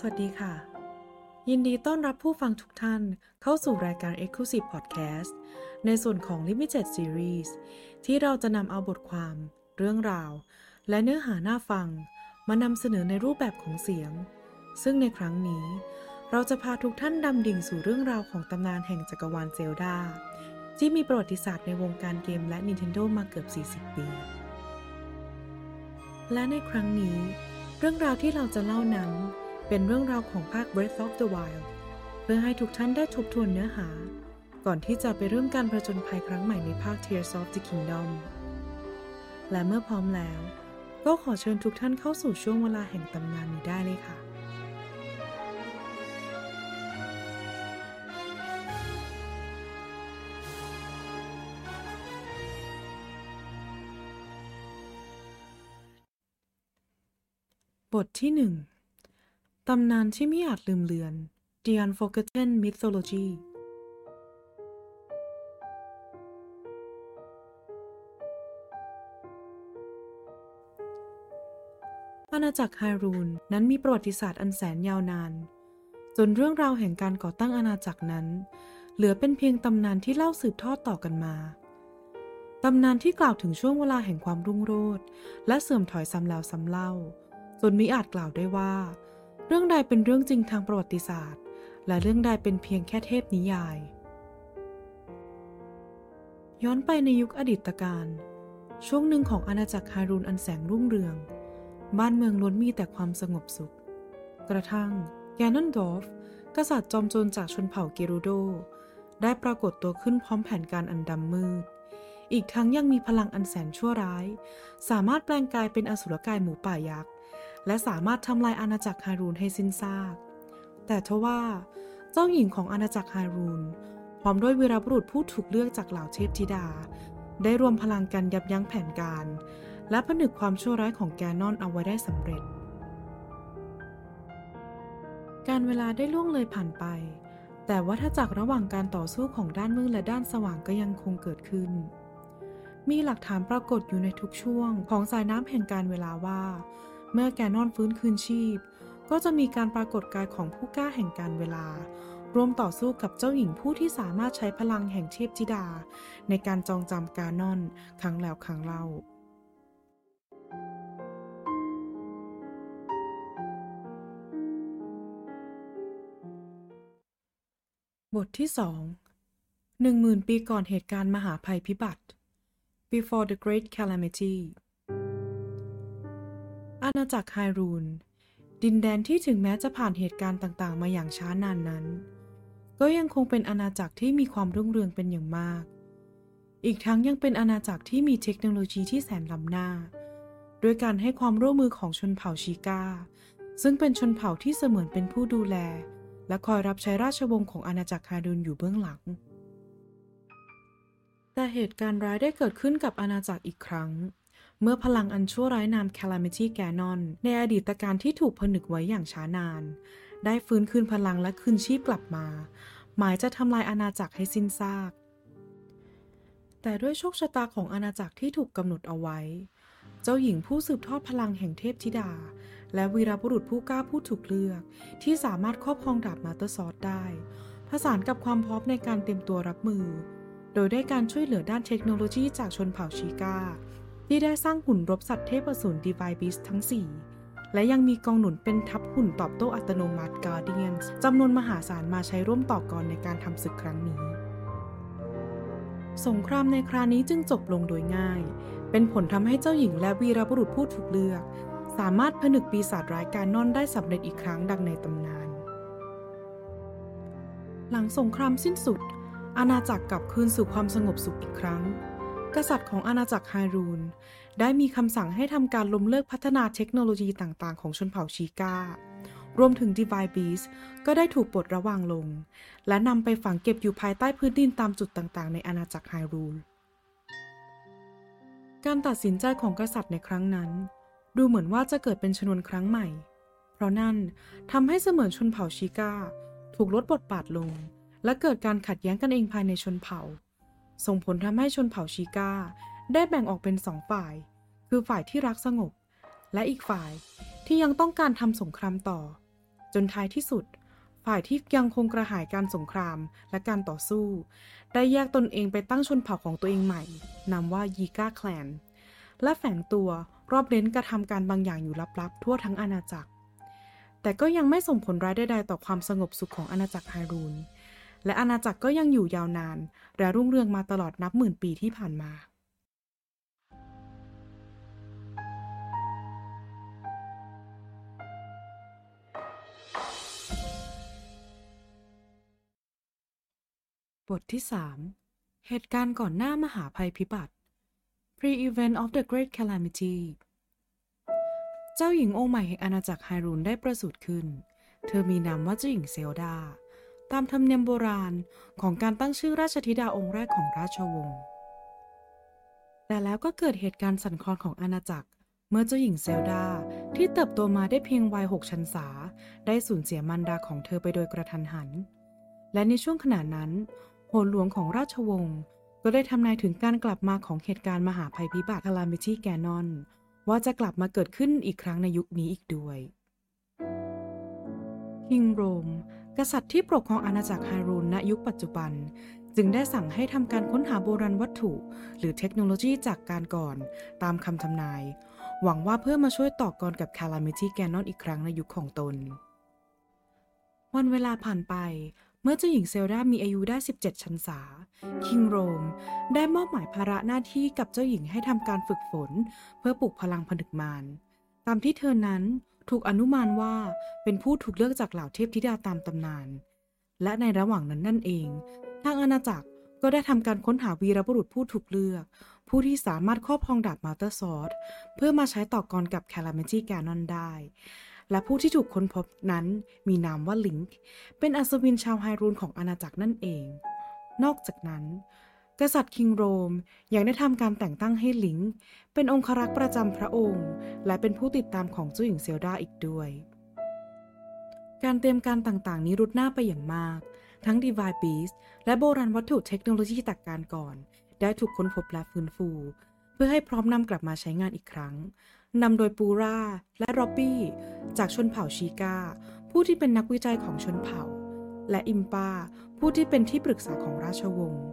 สวัสดีค่ะ ยินดีต้อนรับผู้ฟังทุกท่านเข้าสู่รายการ Exclusive Podcast ในส่วนของ Limited Series ที่เราจะนำเอาบทความ เรื่องราว และเนื้อหาหน่าฟัง มานำเสนอในรูปแบบของเสียง ซึ่งในครั้งนี้ เราจะพาทุกท่านดำดิ่งสู่เรื่องราวของตำนานแห่งจักรวาลเซลดาที่มีประวัติศาสตร์ในวงการเกมและ Nintendo มาเกือบ 40 ปี และในครั้งนี้ เรื่องราวที่เราจะเล่านั้น เป็นเรื่องราวของภาค Breath of the Wild เพื่อให้ทุกท่านได้ทบทวนเนื้อหา ก่อนที่จะไปเริ่มการประจนภัยครั้งใหม่ในภาค Tears of the Kingdom และเมื่อพร้อมแล้ว ก็ขอเชิญทุกท่านเข้าสู่ช่วงเวลาแห่งตำนานนี้ได้เลยค่ะบทที่หนึ่ง ตำนานที่ไม่อาจลืมเลือน The Unforgotten Mythology อาณาจักรไฮรูนนั้นมีประวัติศาสตร์อันแสนยาวนาน จนเรื่องราวแห่งการก่อตั้งอาณาจักรนั้น เหลือเป็นเพียงตำนานที่เล่าสืบทอดต่อกันมา ตำนานที่กล่าวถึงช่วงเวลาแห่งความรุ่งโรจน์และเสื่อมถอยซ้ำแล้วซ้ำเล่า จนมิอาจกล่าวได้ว่า เรื่องใดเป็นเรื่องจริงทางประวัติศาสตร์ และเรื่องใดเป็นเพียงแค่เทพนิยาย ย้อนไปในยุคอดีตการ ช่วงหนึ่งของอาณาจักรฮารูนอันแสงรุ่งเรือง บ้านเมืองล้วนมีแต่ความสงบสุข กระทั่งแกนนอนดอฟ กษัตริย์จอมโจรจากชนเผ่าเกรูโด ได้ปรากฏตัวขึ้นพร้อมแผนการอันดำมืดอีกทั้งยังมีพลังอันแสนชั่วร้าย สามารถแปลงกายเป็นอสุรกายหมูป่ายักษ์ และสามารถทำลายอาณาจักรฮารูนให้สิ้นซาก แต่ทว่าเจ้าหญิงของอาณาจักรฮารูนพร้อมด้วยวีรบุรุษผู้ถูกเลือกจากเหล่าเทพธิดา ได้รวมพลังกันยับยั้งแผนการ และผนึกความชั่วร้ายของแกนอนเอาไว้ได้สำเร็จ การเวลาได้ล่วงเลยผ่านไป แต่วัฏจักรระหว่างการต่อสู้ของด้านมืดและด้านสว่างก็ยังคงเกิดขึ้น มีหลักฐานปรากฏอยู่ในทุกช่วงของสายน้ำแห่งการเวลาว่า เมื่อแกนอนฟื้นคืนชีพ ก็จะมีการปรากฏกายของผู้กล้าแห่งการเวลา รวมต่อสู้กับเจ้าหญิงผู้ที่สามารถใช้พลังแห่งเทพธิดา ในการจองจำกานอนครั้งแล้วครั้งเล่าบทที่สองหนึ่งหมื่นปีก่อนเหตุการณ์มหาภัยพิบัติ Before the Great Calamity อาณาจักรไฮรูน ดินแดนที่ถึงแม้จะผ่านเหตุการณ์ต่างๆ มาอย่างช้านานนั้น ก็ยังคงเป็นอาณาจักรที่มีความรุ่งเรืองเป็นอย่างมาก อีกทั้งยังเป็นอาณาจักรที่มีเทคโนโลยีที่แสนล้ำหน้า ด้วยการให้ความร่วมมือของชนเผ่าชิก้า ซึ่งเป็นชนเผ่าที่เสมือนเป็นผู้ดูแล และคอยรับใช้ราชวงศ์ของอาณาจักรฮารุนอยู่เบื้องหลังแต่เหตุการณ์ร้ายได้เกิดขึ้นกับอาณาจักรอีกครั้ง เมื่อพลังอันชั่วร้ายนาม Calamity Ganon ในอดีตการที่ถูกผนึกไว้อย่างช้านาน ได้ฟื้นคืนพลังและคืนชีพกลับมา หมายจะทำลายอาณาจักรให้สิ้นซาก แต่ด้วยโชคชะตาของอาณาจักรที่ถูกกำหนดเอาไว้ เจ้าหญิงผู้สืบทอดพลังแห่งเทพธิดา และวีรบุรุษผู้กล้าผู้ถูกเลือก ที่สามารถครอบครองดาบ Master Sword ได้ผสานกับความพร้อมในการเตรียมตัวรับมือ โดยได้การช่วยเหลือด้านเทคโนโลยีจากชนเผ่าชิก้า ที่ได้สร้างหุ่นรบสัตว์เทพอสูร Divine Beast ทั้ง 4 และยังมีกองหนุนเป็นทัพหุ่นตอบโต้อัตโนมัติ Guardians จำนวนมหาศาลมาใช้ร่วมต่อกรในการทำศึกครั้งนี้ สงครามในคราวนี้จึงจบลงโดยง่าย เป็นผลทำให้เจ้าหญิงและวีรบุรุษผู้ถูกเลือก สามารถผนึกปีศาจร้ายการนอนได้สำเร็จอีกครั้งดังในตำนาน หลังสงครามสิ้นสุดอาณาจักรกลับคืนสู่ความสงบสุขอีกครั้ง กษัตริย์ของอาณาจักรไฮรูน ได้มีคำสั่งให้ทำการล้มเลิกพัฒนาเทคโนโลยีต่างๆ ของชนเผ่าชีการวมถึง Divine Beast ก็ได้ถูกปลดระวางลง และนำไปฝังเก็บอยู่ภายใต้พื้นดินตามจุดต่างๆ ในอาณาจักรไฮรูนการตัดสินใจของกษัตริย์ในครั้งนั้น ดูเหมือนว่าจะเกิดเป็นชนวนครั้งใหม่ เพราะนั่นทำให้เสมือนชนเผ่าชิก้าถูกลดบทบาทลง และเกิดการขัดแย้งกันเองภายในชนเผ่า ส่งผลทำให้ชนเผ่าชิกาได้แบ่งออกเป็นสองฝ่าย คือฝ่ายที่รักสงบ และอีกฝ่ายที่ยังต้องการทำสงครามต่อ จนท้ายที่สุด ฝ่ายที่ยังคงกระหายการสงครามและการต่อสู้ ได้แยกตนเองไปตั้งชนเผ่าของตัวเองใหม่นามว่ายีกาแคลน และแฝงตัวรอบเร้นกระทำการบางอย่างอยู่ลับๆ ทั่วทั้งอาณาจักร แต่ก็ยังไม่ส่งผลร้ายใดๆต่อความสงบสุขของอาณาจักรไฮรูน และอาณาจักรก็ยังอยู่ยาวนาน และรุ่งเรืองมาตลอดนับหมื่นปีที่ผ่านมาบทที่ 3 เหตุการณ์ก่อนหน้ามหาภัยพิบัติ Pre-event of the Great Calamity เจ้าหญิงองค์ใหม่แห่งอาณาจักรไฮรูนได้ประสูติขึ้น เธอมีนามว่าเจ้าหญิงเซลดา ตามธรรมเนียมโบราณของการตั้งชื่อราชธิดาองค์แรกของราชวงศ์ แต่แล้วก็เกิดเหตุการณ์สั่นคลอนของอาณาจักร เมื่อเจ้าหญิงเซลดาที่เติบโตมาได้เพียงวัยหกชันษา ได้สูญเสียมารดาของเธอไปโดยกระทันหัน และในช่วงขณะนั้น โหนหลวงของราชวงศ์ก็ได้ทำนายถึงการกลับมาของเหตุการณ์มหาภัยพิบัติ Calamity Ganon ว่าจะกลับมาเกิดขึ้นอีกครั้งในยุคนี้อีกด้วยคิงโรม กษัตริย์ที่ปกครองอาณาจักรไฮรูนณยุคปัจจุบัน จึงได้สั่งให้ทำการค้นหาโบราณวัตถุ หรือเทคโนโลยีจากการก่อนตามคำทำนาย หวังว่าเพื่อมาช่วยต่อกรกับ Calamity Ganon อีกครั้งในยุคของตน วันเวลาผ่านไปเมื่อเจ้าหญิงเซลดามีอายุได้ 17 ชันษา คิงโรม ได้มอบหมายภาระหน้าที่กับเจ้าหญิงให้ทำการฝึกฝน เพื่อปลุกพลังผนึกมาร ตามที่เธอนั้น ถูกอนุมานว่าเป็นผู้ถูกเลือกจากเหล่าเทพธิดาตามตำนาน และในระหว่างนั้นนั่นเอง ทางอาณาจักรก็ได้ทำการค้นหาวีรบุรุษผู้ถูกเลือก ผู้ที่สามารถครอบครองดาบ Master Sword เพื่อมาใช้ต่อกรกับ Calamity Ganon ได้ และผู้ที่ถูกค้นพบนั้นมีนามว่าลิงค์เป็นอัศวินชาว Hyrule ของอาณาจักรนั่นเอง นอกจากนั้น กษัตริย์ King Rhoam ยังได้ทำการแต่งตั้งให้ลิง เป็นองครักษ์ประจำพระองค์ และเป็นผู้ติดตามของเจ้าหญิง Zelda อีกด้วย การเตรียมการต่างๆ นี้รุดหน้าไปอย่างมาก ทั้ง Divine Beast และโบราณวัตถุเทคโนโลยีจากการก่อน ได้ถูกค้นพบและฟื้นฟู เพื่อให้พร้อมนำกลับมาใช้งานอีกครั้งนำโดยปูราและร็อบบี้จากชนเผ่าชีกา ผู้ที่เป็นนักวิจัยของชนเผ่า และอิมปาผู้ที่เป็นที่ปรึกษาของราชวงศ์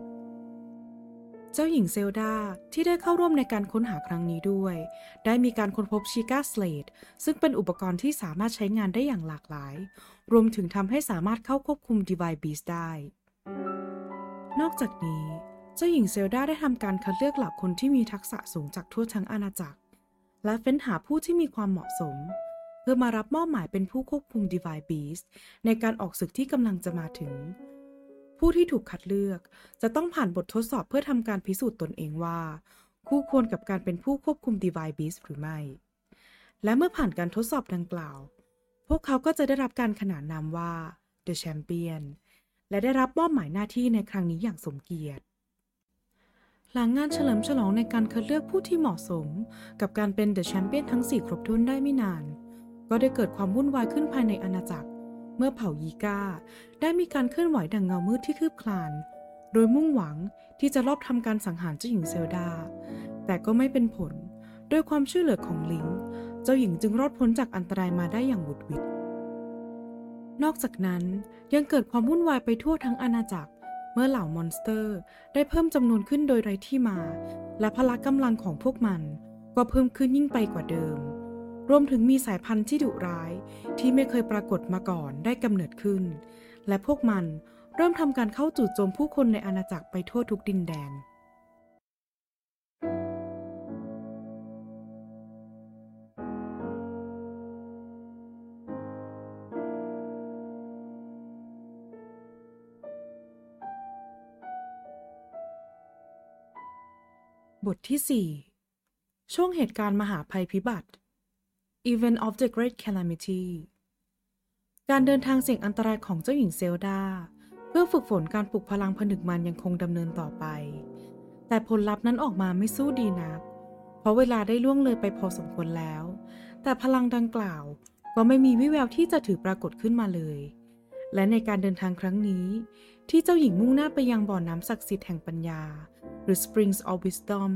เจ้าหญิงเซลดาที่ได้เข้าร่วมในการค้นหาครั้งนี้ด้วย ได้มีการค้นพบชีกาสเลดซึ่งเป็นอุปกรณ์ที่สามารถใช้งานได้อย่างหลากหลาย รวมถึงทำให้สามารถเข้าควบคุม Divine Beast ได้ นอกจากนี้ เจ้าหญิงเซลดาได้ทำการคัดเลือกเหล่าคนที่มีทักษะสูงจากทั่วทั้งอาณาจักร และเฟ้นหาผู้ที่มีความเหมาะสม เพื่อมารับมอบหมายเป็นผู้ควบคุม Divine Beast ในการออกศึกที่กำลังจะมาถึง ผู้ที่ถูกคัดเลือก จะต้องผ่านบททดสอบเพื่อทำการพิสูจน์ตนเองว่า คู่ควรกับการเป็นผู้ควบคุม Divine Beast หรือไม่ และเมื่อผ่านการทดสอบดังกล่าว พวกเขาก็จะได้รับการขนานนามว่า The Champion และได้รับมอบหมายหน้าที่ในครั้งนี้อย่างสมเกียรติหลังงานเฉลิมฉลองในการคัดเลือกผู้ที่เหมาะสม กับการเป็นเดอะแชมเปี้ยนทั้ง 4 ครบถ้วนได้ไม่นาน ก็ได้เกิดความวุ่นวายขึ้นภายในอาณาจักร เมื่อเผ่ายีกาได้มีการเคลื่อนไหวดังเงามืดที่คืบคลาน โดยมุ่งหวังที่จะลอบทำการสังหารเจ้าหญิงเซลดา แต่ก็ไม่เป็นผล ด้วยความช่วยเหลือของลิง เจ้าหญิงจึงรอดพ้นจากอันตรายมาได้อย่างหวุดหวิด นอกจากนั้นยังเกิดความวุ่นวายไปทั่วทั้งอาณาจักร เมื่อเหล่ามอนสเตอร์ได้เพิ่มจำนวนขึ้นโดยไร้ที่มา และพละกำลังของพวกมัน ก็เพิ่มขึ้นยิ่งไปกว่าเดิม รวมถึงมีสายพันธุ์ที่ดุร้ายที่ไม่เคยปรากฏมาก่อนได้กำเนิดขึ้น และพวกมันเริ่มทำการเข้าจู่โจมผู้คนในอาณาจักรไปทั่วทุกดินแดน บทที่ 4 ช่วงเหตุการณ์มหาภัยพิบัติ Event of the Great Calamity การเดินทางเสี่ยงอันตรายของเจ้าหญิงเซลดา เพื่อฝึกฝนการปลุกพลังผนึกมันยังคงดำเนินต่อไป แต่ผลลัพธ์นั้นออกมาไม่สู้ดีนัก เพราะเวลาได้ล่วงเลยไปพอสมควรแล้ว แต่พลังดังกล่าวก็ไม่มีวิแววที่จะถือปรากฏขึ้นมาเลย และในการเดินทางครั้งนี้ ที่เจ้าหญิงมุ่งหน้าไปยังบ่อน้ำศักดิ์สิทธิ์แห่งปัญญา หรือ Springs of Wisdom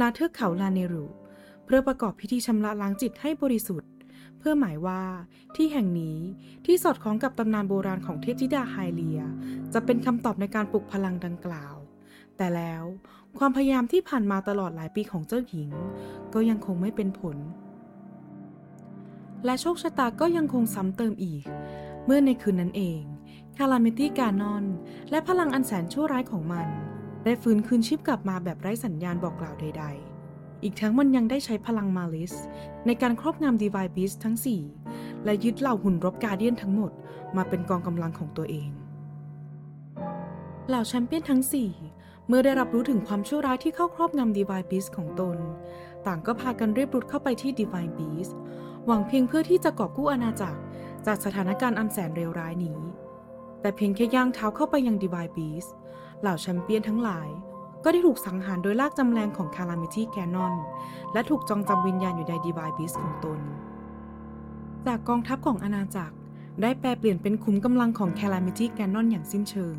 ณเทือกเขาลาเนรุ เพื่อประกอบพิธีชำระล้างจิตให้บริสุทธิ์ เพื่อหมายว่าที่แห่งนี้ที่สอดคล้องกับตำนานโบราณของเทพธิดาไฮเลีย จะเป็นคำตอบในการปลุกพลังดังกล่าว แต่แล้วความพยายามที่ผ่านมาตลอดหลายปีของเจ้าหญิง ก็ยังคงไม่เป็นผล และโชคชะตาก็ยังคงซ้ำเติมอีก เมื่อในคืนนั้นเอง คาลาเมตี้กานอน และพลังอันแสนชั่วร้ายของมัน ได้ฟื้นคืนชีพกลับมาแบบไร้สัญญาณบอกกล่าวใด ๆ อีกทั้งมันยังได้ใช้พลังมาลิส ในการครอบงำดีวายบิสทั้ง 4 และยึดเหล่าหุ่นรบกาเดียนทั้งหมดมาเป็นกองกำลังของตัวเอง เหล่าแชมเปี้ยนทั้ง 4 เมื่อได้รับรู้ถึงความชั่วร้ายที่เข้าครอบงำดีวายบิสของตน ต่างก็พากันรีบรุดเข้าไปที่ดีวายบิสหวังเพียงเพื่อที่จะกอบกู้อาณาจักร จากสถานการณ์อันแสนเลวร้ายนี้ แต่เพียงแค่ย่างเท้าเข้าไปยัง Divine Beast เหล่าแชมเปี้ยนทั้งหลาย ก็ได้ถูกสังหารโดยร่างจำแลงของ Calamity Ganon และถูกจองจำวิญญาณอยู่ใน Divine Beast ของตน จากกองทัพของอาณาจักรได้แปรเปลี่ยนเป็นขุมกำลังของ Calamity Ganon อย่างสิ้นเชิง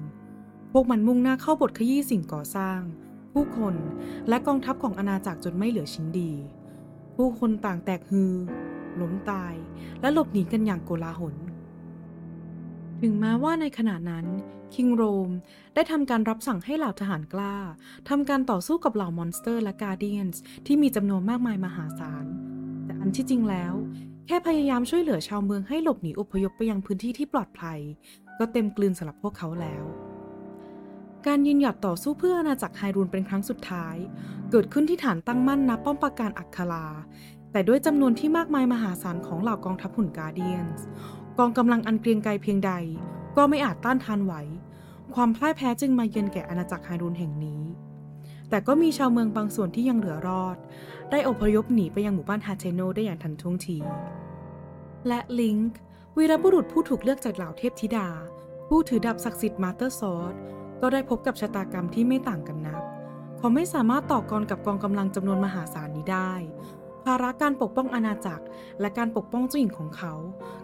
พวกมันมุ่งหน้าเข้าบดขยี้สิ่งก่อสร้าง ผู้คนและกองทัพของอาณาจักรจนไม่เหลือชิ้นดี ผู้คนต่างแตกฮือล้มตาย และหลบหนีกันอย่างโกลาหล ถึงแม้ว่าในขณะนั้น King Rhoam ได้ทำการรับสั่งให้เหล่าทหารกล้าทำการต่อสู้กับเหล่ามอนสเตอร์และ Guardians ที่มีจำนวนมากมายมหาศาล แต่อันที่จริงแล้ว แค่พยายามช่วยเหลือชาวเมืองให้หลบหนีอพยพไปยังพื้นที่ที่ปลอดภัย ก็เต็มกลืนสำหรับพวกเขาแล้ว การยืนหยัดต่อสู้เพื่ออาณาจักรไฮรูนเป็นครั้งสุดท้าย เกิดขึ้นที่ฐานตั้งมั่นณป้อมปราการอัคคาราแต่ด้วยจำนวนที่มากมายมหาศาลของเหล่ากองทัพหุ่นกาเดียนส์ กองกำลังอันเกรียงไกรเพียงใด ก็ไม่อาจต้านทานไหว ความพ่ายแพ้จึงมาเยือนแก่อาณาจักรไฮรูนแห่งนี้ แต่ก็มีชาวเมืองบางส่วนที่ยังเหลือรอด ได้อพยพหนีไปยังหมู่บ้านฮาเทโนได้อย่างทันท่วงที และลิงค์วีรบุรุษผู้ถูกเลือกจากเหล่าเทพธิดา ผู้ถือดาบศักดิ์สิทธิ์มาเตอร์ซอร์ดก็ได้พบกับชะตากรรมที่ไม่ต่างกันนัก เขาไม่สามารถต่อกรกับกองกำลังจำนวนมหาศาลนี้ได้ ภาระการปกป้องอาณาจักร และการปกป้องเจ้าหญิงของเขา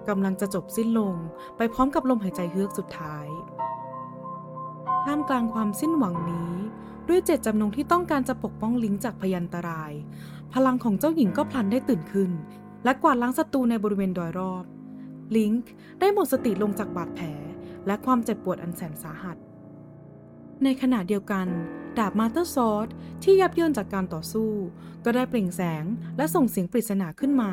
กำลังจะจบสิ้นลงไปพร้อมกับลมหายใจเฮือกสุดท้ายท่ามกลางความสิ้นหวังนี้ ด้วยเจตจำนงที่ต้องการจะปกป้องลิงจากพยันตราย พลังของเจ้าหญิงก็พลันได้ตื่นขึ้น และกวาดล้างศัตรูในบริเวณโดยรอบ ลิงค์ได้หมดสติลงจากบาดแผล และความเจ็บปวดอันแสนสาหัส ในขณะเดียวกัน ดาบมาเตอร์ซอร์ดที่ยับเยินจากการต่อสู้ ก็ได้เปล่งแสงและส่งเสียงปริศนาขึ้นมา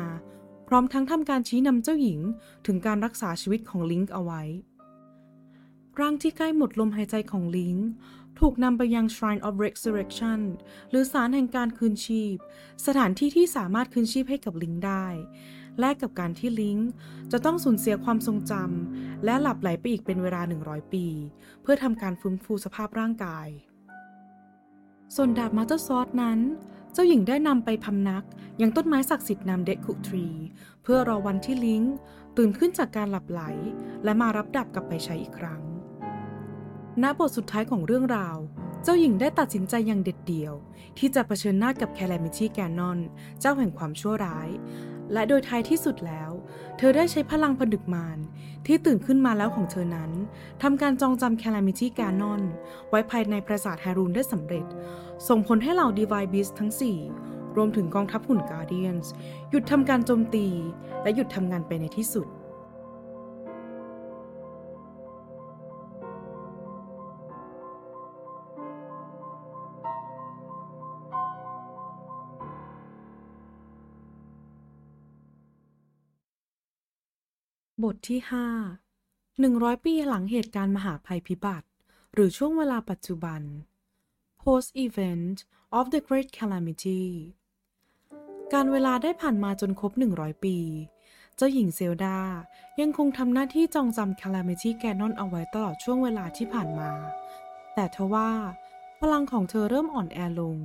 พร้อมทั้งทำการชี้นำเจ้าหญิงถึงการรักษาชีวิตของลิงค์เอาไว้ ร่างที่ใกล้หมดลมหายใจของลิงค์ถูกนำไปยัง Shrine of Resurrection หรือศาลแห่งการคืนชีพ สถานที่ที่สามารถคืนชีพให้กับลิงค์ได้ แลกกับการที่ลิงค์จะต้องสูญเสียความทรงจำและหลับใหลไปอีกเป็นเวลา 100 ปี เพื่อทำการฟื้นฟูสภาพร่างกาย ส่วนดาบ Master Sword นั้น เจ้าหญิงได้นำไปพำนักยังต้นไม้ศักดิ์สิทธิ์นาม Deku Tree เพื่อรอวันที่ลิงตื่นขึ้นจากการหลับใหล และมารับดาบกลับไปใช้อีกครั้ง ณบทสุดท้ายของเรื่องราว เจ้าหญิงได้ตัดสินใจอย่างเด็ดเดี่ยว ที่จะเผชิญหน้ากับแคลมิชี่แกนนอน เจ้าแห่งความชั่วร้าย และโดยท้ายที่สุดแล้ว เธอได้ใช้พลังผนึกมารที่ตื่นขึ้นมาแล้วของเธอนั้นทำการจองจำแคลมิตี้แกนนอน ไว้ภายในปราสาทแฮรูนได้สำเร็จ ส่งผลให้เหล่าดีวายบิสทั้ง 4 รวมถึงกองทัพหุ่นกาเดียนส์หยุดทำการโจมตี และหยุดทำงานไปในที่สุด บทที่ 5 100 ปีหลังเหตุการณ์มหาภัยพิบัติ หรือช่วงเวลาปัจจุบัน post event of the great calamity การเวลาได้ผ่านมาจนครบ 100 ปี เจ้าหญิงเซลดายังคงทำหน้าที่จองจำ calamity canon เอาไว้ตลอดช่วงเวลาที่ผ่านมา แต่ทว่า พลังของเธอเริ่มอ่อนแอลง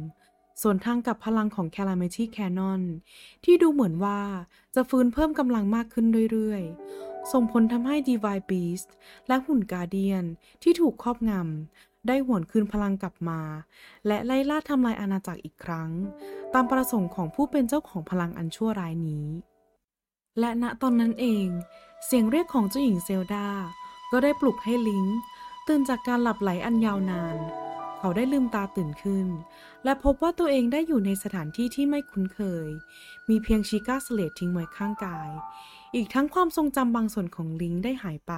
ส่วนทางกับพลังของ Calamity Canon ที่ดูเหมือนว่าจะฟื้นเพิ่มกำลังมากขึ้นเรื่อยๆ ส่งผลทำให้ Divine Beast และหุ่นกาเดียนที่ถูกครอบงำได้หวนคืนพลังกลับมา และไล่ล่าทำลายอาณาจักรอีกครั้ง ตามประสงค์ของผู้เป็นเจ้าของพลังอันชั่วร้ายนี้ และณตอนนั้นเอง เสียงเรียกของเจ้าหญิงเซลดา ก็ได้ปลุกให้ลิงตื่นจากการหลับไหลอันยาวนาน เขาได้ลืมตาตื่นขึ้น และพบว่าตัวเองได้อยู่ในสถานที่ที่ไม่คุ้นเคย มีเพียงชิก้าสเลตทิ้งไว้ข้างกาย อีกทั้งความทรงจำบางส่วนของลิงได้หายไป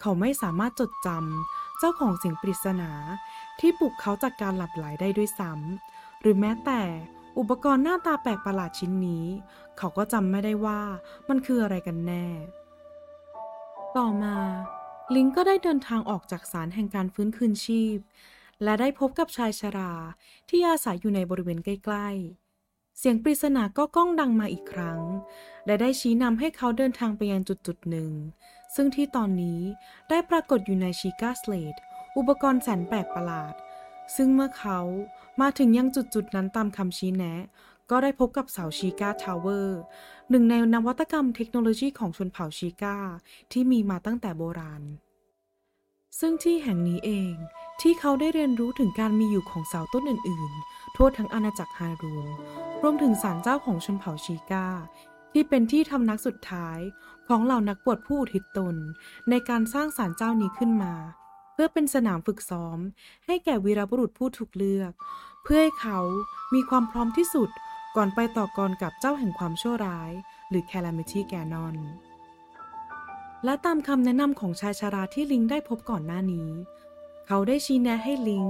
เขาไม่สามารถจดจำเจ้าของสียงปริศนา ที่ปลุกเขาจากการหลับไหลได้ด้วยซ้ำหรือแม้แต่อุปกรณ์หน้าตาแปลกประหลาดชิ้นนี้ เขาก็จำไม่ได้ว่ามันคืออะไรกันแน่ ต่อมาลิงก็ได้เดินทางออกจากศาลแห่งการฟื้นคืนชีพ และได้พบกับชายชราที่อาศัยอยู่ในบริเวณใกล้ๆ เสียงปริศนาก็ก้องดังมาอีกครั้ง และได้ชี้นำให้เขาเดินทางไปยังจุดจุดหนึ่ง ซึ่งที่ตอนนี้ได้ปรากฏอยู่ในชิก้าสเลดอุปกรณ์แสนแปลกประหลาด ซึ่งเมื่อเขามาถึงยังจุดจุดนั้นตามคำชี้แนะ ก็ได้พบกับเสาชิก้าทาวเวอร์หนึ่งในนวัตกรรมเทคโนโลยีของชนเผ่าชิก้าที่มีมาตั้งแต่โบราณ ซึ่งที่แห่งนี้เองที่เขาได้เรียนรู้ถึงการมีอยู่ของเสาต้นอื่น ๆ ทั่วทั้งอาณาจักรฮารูนรวมถึงศาลเจ้าของชนเผ่าชีกาที่เป็นที่ทำนักสุดท้ายของเหล่านักบวชผู้อุทิศตน ในการสร้างศาลเจ้านี้ขึ้นมา เพื่อเป็นสนามฝึกซ้อม ให้แก่วีรบุรุษผู้ถูกเลือก เพื่อให้เขามีความพร้อมที่สุดก่อนไปต่อกรกับเจ้าแห่งความชั่วร้าย หรือ Calamity Ganon แและตามคำแนะนำของชายชาราที่ลิงได้พบก่อนหน้านี้ เขาได้ชี้แนะให้ลิง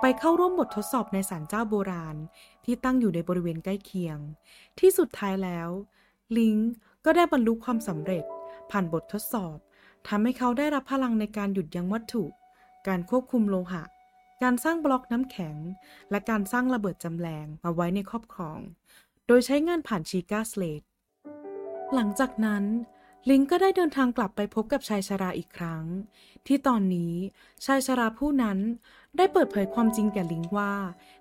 ไปเข้าร่วมบททดสอบในศาลเจ้าโบราณ ที่ตั้งอยู่ในบริเวณใกล้เคียง ที่สุดท้ายแล้ว ลิงก็ได้บรรลุความสำเร็จ ผ่านบททดสอบทำให้เขาได้รับพลังในการหยุดยั้งวัตถุ การควบคุมโลหะ การสร้างบล็อกน้ำแข็ง และการสร้างระเบิดจำแรงมาไว้ในครอบครอง โดยใช้งานผ่านชีกาสเลดหลังจากนั้น ลิงก็ได้เดินทางกลับไปพบกับชายชราอีกครั้ง ที่ตอนนี้ชายชราผู้นั้นได้เปิดเผยความจริงแก่ลิงว่า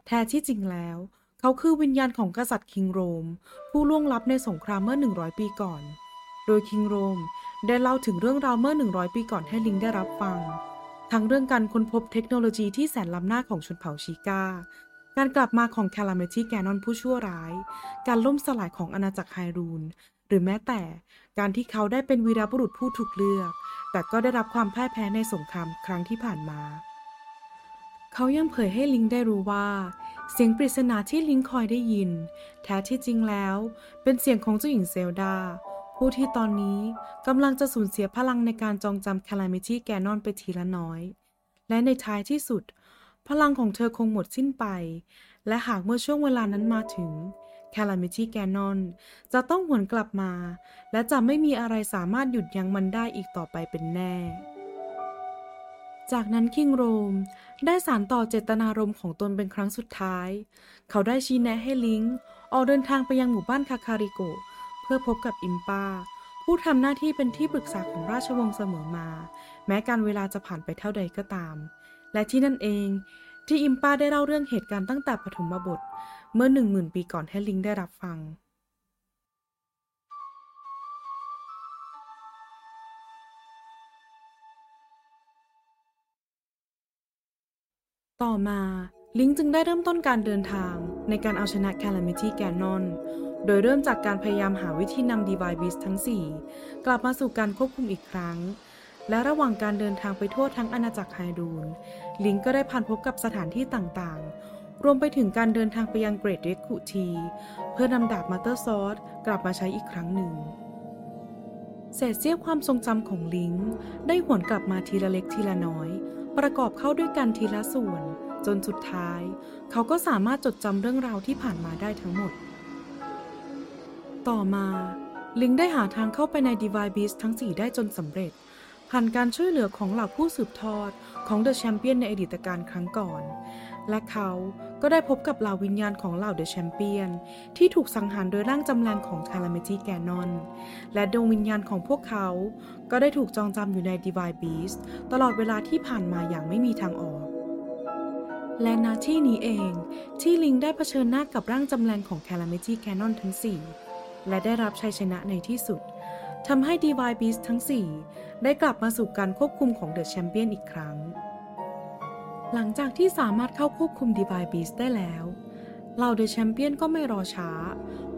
แท้ที่จริงแล้ว เขาคือวิญญาณของกษัตริย์คิงโรม ผู้ล่วงลับในสงครามเมื่อ 100 ปีก่อน โดยคิงโรมได้เล่าถึงเรื่องราวเมื่อ 100 ปีก่อนให้ลิงได้รับฟัง ทั้งเรื่องการค้นพบเทคโนโลยีที่แสนล้ำหน้าของชนเผ่าชิกาการกลับมาของคาลาเมตี้แกนอนผู้ชั่วร้าย การล่มสลายของอาณาจักรไฮรูน หรือแม้แต่การที่เขาได้เป็นวีรบุรุษผู้ถูกเลือก แต่ก็ได้รับความพ่ายแพ้ในสงครามครั้งที่ผ่านมา เขายังเผยให้ลิงได้รู้ว่า เสียงปริศนาที่ลิงคอยได้ยิน แท้ที่จริงแล้ว เป็นเสียงของเจ้าหญิงเซลดา ผู้ที่ตอนนี้กำลังจะสูญเสียพลังในการจองจำคาลามิตี้แกนอนไปทีละน้อย และในท้ายที่สุด พลังของเธอคงหมดสิ้นไป และหากเมื่อช่วงเวลานั้นมาถึง Calamity Ganon จะต้องหวนกลับมา และจะไม่มีอะไรสามารถหยุดยั้งมันได้อีกต่อไปเป็นแน่ จากนั้นคิงโรมได้สารต่อเจตนารมณ์ของตนเป็นครั้งสุดท้าย เขาได้ชี้แนะให้ลิงก์ออกเดินทางไปยังหมู่บ้านคาคาริโกเพื่อพบกับอิมปาผู้ทำหน้าที่เป็นที่ปรึกษาของราชวงศ์เสมอมา แม้การเวลาจะผ่านไปเท่าใดก็ตาม และที่นั่นเองที่อิมปาได้เล่าเรื่องเหตุการณ์ตั้งแต่ปฐมบท เมื่อหนึ่งหมื่นปีก่อนให้ลิงได้รับฟัง ต่อมาลิงจึงได้เริ่มต้นการเดินทางในการเอาชนะ Calamity Ganon โดยเริ่มจากการพยายามหาวิธีนำ Divine Beast ทั้ง 4 กลับมาสู่การควบคุมอีกครั้ง และระหว่างการเดินทางไปทั่วทั้งอาณาจักรไฮรูนลิงก็ได้ผ่านพบกับสถานที่ต่างๆ รวมไปถึงการเดินทางไปยังเกรดเรดคุทีเพื่อนำดาบมาเตอร์ซอสกลับมาใช้อีกครั้งหนึ่งเศษเสี้ยวความทรงจำของลิงได้หวนกลับมาทีละเล็กทีละน้อย ประกอบเข้าด้วยกันทีละส่วน จนสุดท้าย เขาก็สามารถจดจำเรื่องราวที่ผ่านมาได้ทั้งหมด ต่อมา ลิงได้หาทางเข้าไปใน Divine Beast ทั้ง 4 ได้จนสำเร็จ ผ่านการช่วยเหลือของเหล่าผู้สืบทอดของ The Champion ในอดีตการครั้งก่อน และเขาก็ได้พบกับเหล่าวิญญาณของเหล่า The Champion ที่ถูกสังหารโดยร่างจำแรงของ Calamity Ganon และดวงวิญญาณของพวกเขา ก็ได้ถูกจองจำอยู่ใน Divine Beast ตลอดเวลาที่ผ่านมาอย่างไม่มีทางออก และณที่นี้เองที่ลิงได้เผชิญหน้ากับร่างจำแรงของ Calamity Ganon ทั้ง 4 และได้รับชัยชนะในที่สุดทำให้ Divine Beast ทั้ง 4 ได้กลับมาสู่การควบคุมของ The Champion อีกครั้ง หลังจากที่สามารถเข้าควบคุม Divine Beast ได้แล้วเหล่า The Champion ก็ไม่รอช้า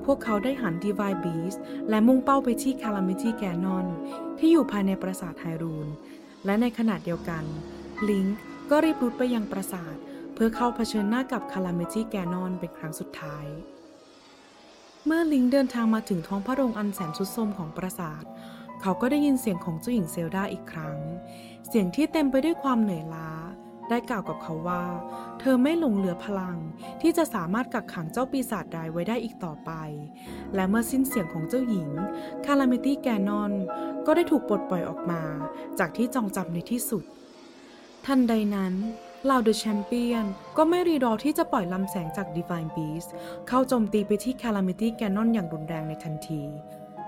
พวกเขาได้หัน Divine Beast และมุ่งเป้าไปที่ Calamity Ganon ที่อยู่ภายในปราสาทไฮรูน และในขณะเดียวกัน ลิงก์ก็รีบรุดไปยังปราสาท เพื่อเข้าเผชิญหน้ากับ Calamity Ganon เป็นครั้งสุดท้าย เมื่อลิงเดินทางมาถึงท้องพระโรงอันแสนทรุดโทรมของปราสาท เขาก็ได้ยินเสียงของเจ้าหญิง Zelda อีกครั้ง เสียงที่เต็มไปด้วยความเหนื่อยล้า ได้กล่าวกับเขาว่า เธอไม่หลงเหลือพลัง ที่จะสามารถกักขังเจ้าปีศาจร้ายไว้ได้อีกต่อไป และเมื่อสิ้นเสียงของเจ้าหญิง Calamity Ganon ก็ได้ถูกปลดปล่อยออกมา จากที่จองจำในที่สุด ทันใดนั้นเหล่าเดอะแชมเปี้ยนก็ไม่รีรอที่จะปล่อยลำแสงจาก Divine Beast เข้าโจมตีไปที่ Calamity Ganon อย่างรุนแรงในทันที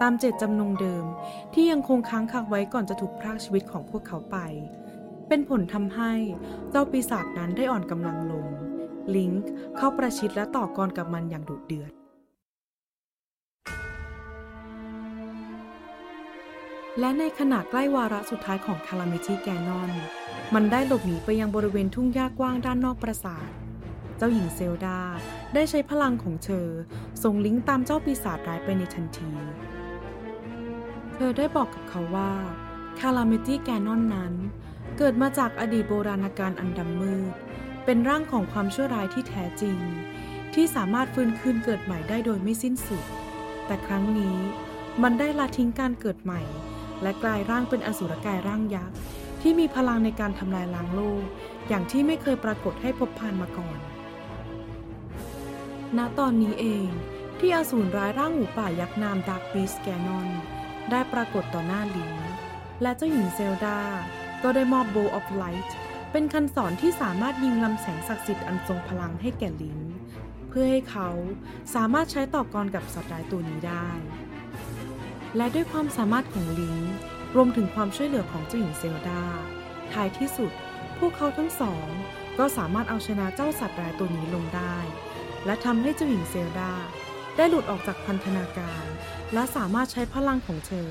ตามเจตจำนงเดิมที่ยังคงค้างคาไว้ก่อนจะถูกพรากชีวิตของพวกเขาไป เป็นผลทำให้เจ้าปีศาจนั้นได้อ่อนกำลังลง ลิงค์เข้าประชิดและต่อกรกับมันอย่างดุเดือด และในขณะใกล้วาระสุดท้ายของ Calamity Ganon มันได้หลบหนีไปยังบริเวณทุ่งหญ้ากว้างด้านนอกปราสาท เจ้าหญิงเซลดาได้ใช้พลังของเธอส่งลิงก์ตามเจ้าปีศาจร้ายไปในทันที เธอได้บอกกับเขาว่า Calamity Ganon นั้น เกิดมาจากอดีตโบราณกาลอันดำมืด เป็นร่างของความชั่วร้ายที่แท้จริง ที่สามารถฟื้นคืนเกิดใหม่ได้โดยไม่สิ้นสุด แต่ครั้งนี้มันได้ละทิ้งการเกิดใหม่ และกลายร่างเป็นอสุรกายร่างยักษ์ที่มีพลังในการทำลายล้างโลก อย่างที่ไม่เคยปรากฏให้พบผ่านมาก่อน ณ ตอนนี้เองที่อสูรร้ายร่างหมูป่ายักษ์นาม Dark Beast Ganon ได้ปรากฏต่อหน้าลิงและเจ้าหญิง Zelda ก็ได้มอบ Bow of Light เป็นคันศรที่สามารถยิงลำแสงศักดิ์สิทธิ์อันทรงพลังให้แก่ลิงเพื่อให้เขาสามารถใช้ต่อกรกับสัตว์ร้ายตัวนี้ได้ และด้วยความสามารถของลิงรวมถึงความช่วยเหลือของเจ้าหญิงเซลดาท้ายที่สุด พวกเขาทั้งสอง ก็สามารถเอาชนะเจ้าสัตว์ร้ายตัวนี้ลงได้ และทำให้เจ้าหญิงเซลดาได้หลุดออกจากพันธนาการ และสามารถใช้พลังของเธอ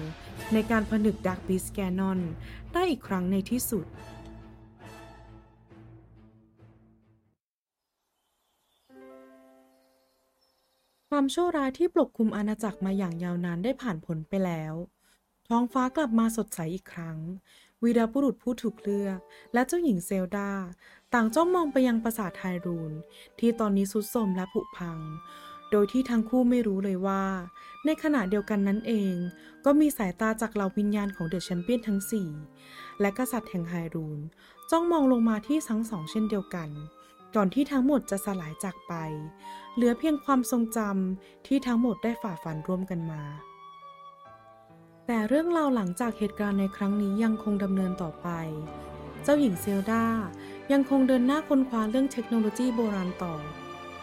ในการผนึกดักบิสแกนอน ได้อีกครั้งในที่สุดความชั่วร้ายที่ปกคลุมอาณาจักรมาอย่างยาวนานได้ผ่านพ้นไปแล้ว ท้องฟ้ากลับมาสดใสอีกครั้ง วีรบุรุษผู้ถูกเลือก และเจ้าหญิงเซลดา ต่างจ้องมองไปยังปราสาทไฮรูน ที่ตอนนี้สุดโทรมและผุพัง โดยที่ทั้งคู่ไม่รู้เลยว่า ในขณะเดียวกันนั้นเอง ก็มีสายตาจากเหล่าวิญญาณของเดอะแชมเปี้ยนทั้ง 4 และกษัตริย์แห่งไฮรูนจ้องมองลงมาที่ทั้งสองเช่นเดียวกัน ก่อนที่ทั้งหมดจะสลายจากไป เหลือเพียงความทรงจำที่ทั้งหมดได้ฝ่าฟันร่วมกันมา แต่เรื่องราวหลังจากเหตุการณ์ในครั้งนี้ยังคงดำเนินต่อไป เจ้าหญิงเซลดายังคงเดินหน้าค้นคว้าเรื่องเทคโนโลยีโบราณต่อ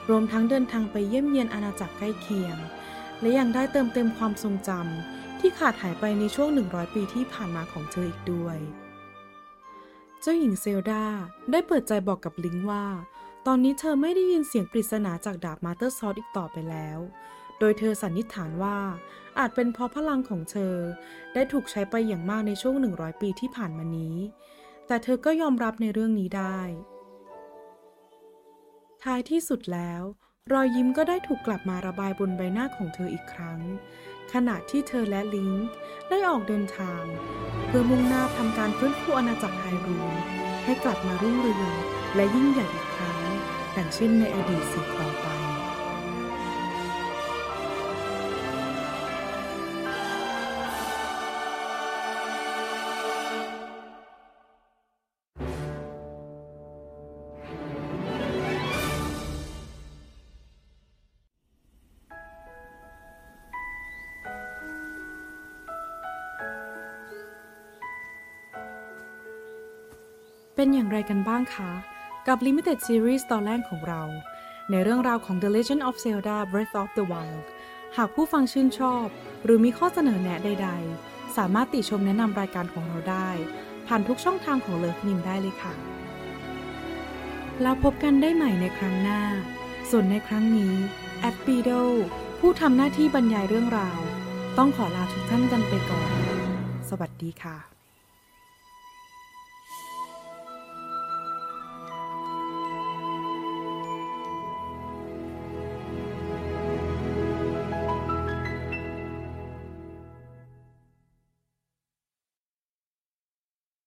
รวมทั้งเดินทางไปเยี่ยมเยียนอาณาจักรใกล้เคียง และยังได้เติมเต็มความทรงจำที่ขาดหายไปในช่วง 100 ปีที่ผ่านมาของเธออีกด้วย เจ้าหญิงเซลดาได้เปิดใจบอกกับลิงว่า ตอนนี้เธอไม่ได้ยินเสียงปริศนาจากดาบมาเตอร์ซอสอีกต่อไปแล้ว โดยเธอสันนิษฐานว่า อาจเป็นเพราะพลังของเธอ ได้ถูกใช้ไปอย่างมากในช่วง 100 ปีที่ผ่านมานี้ แต่เธอก็ยอมรับในเรื่องนี้ได้ ท้ายที่สุดแล้ว รอยยิ้มก็ได้ถูกกลับมาระบายบนใบหน้าของเธออีกครั้ง ขณะที่เธอและลิงค์ได้ออกเดินทาง เพื่อมุ่งหน้าทำการฟื้นฟูอาณาจักรไฮรูนให้กลับมารุ่งเรืองและยิ่งใหญ่อีกครั้ง ดังเช่นในอดีตสืบต่อ เป็นอย่างไรกันบ้างคะ กับ Limited Series ตอนแรกของเรา ในเรื่องราวของ The Legend of Zelda Breath of the Wild หากผู้ฟังชื่นชอบ หรือมีข้อเสนอแนะใด ๆ สามารถติชมแนะนำรายการของเราได้ ผ่านทุกช่องทางของเลิฟนิมได้เลยค่ะ แล้วพบกันได้ใหม่ในครั้งหน้า ส่วนในครั้งนี้แอดปีโดผู้ทำหน้าที่บรรยายเรื่องราว ต้องขอลาทุกท่านกันไปก่อน สวัสดีค่ะ